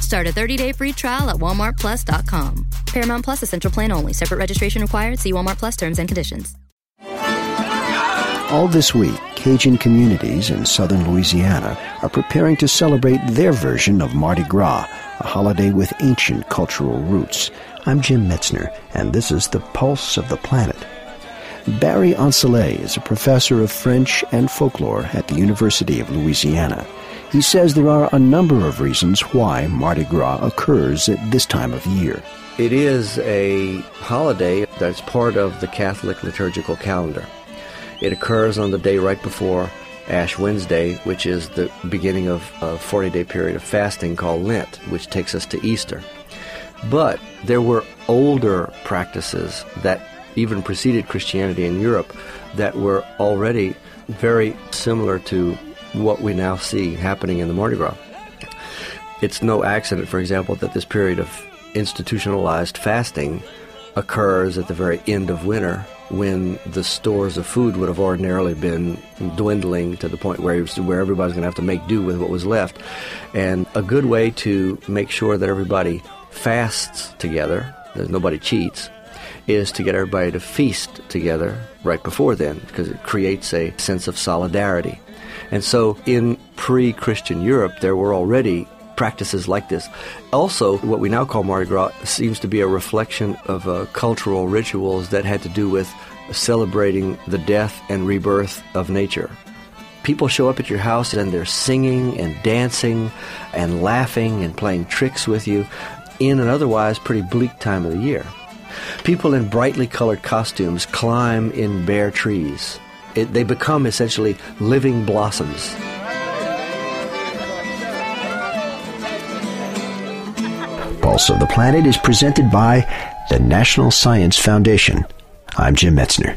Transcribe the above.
Start a 30-day free trial at walmartplus.com. Paramount Plus Essential Plan only. Separate registration required. See Walmart Plus terms and conditions. All this week, Cajun communities in southern Louisiana are preparing to celebrate their version of Mardi Gras, a holiday with ancient cultural roots. I'm Jim Metzner, and this is the Pulse of the Planet. Barry Ancelet is a professor of French and folklore at the University of Louisiana. He says there are a number of reasons why Mardi Gras occurs at this time of year. It is a holiday that's part of the Catholic liturgical calendar. It occurs on the day right before Ash Wednesday, which is the beginning of a 40 day period of fasting called Lent, which takes us to Easter. But there were older practices that even preceded Christianity in Europe that were already very similar to what we now see happening in the Mardi Gras. It's no accident, for example, that this period of institutionalized fasting occurs at the very end of winter when the stores of food would have ordinarily been dwindling to the point where, where everybody's going to have to make do with what was left. And a good way to make sure that everybody fasts together, that nobody cheats, is to get everybody to feast together right before then because it creates a sense of solidarity. And so in pre Christian Europe, there were already practices like this. Also, what we now call Mardi Gras seems to be a reflection of uh, cultural rituals that had to do with celebrating the death and rebirth of nature. People show up at your house and they're singing and dancing and laughing and playing tricks with you in an otherwise pretty bleak time of the year. People in brightly colored costumes climb in bare trees. It, they become essentially living blossoms. Pulse of the Planet is presented by the National Science Foundation. I'm Jim Metzner.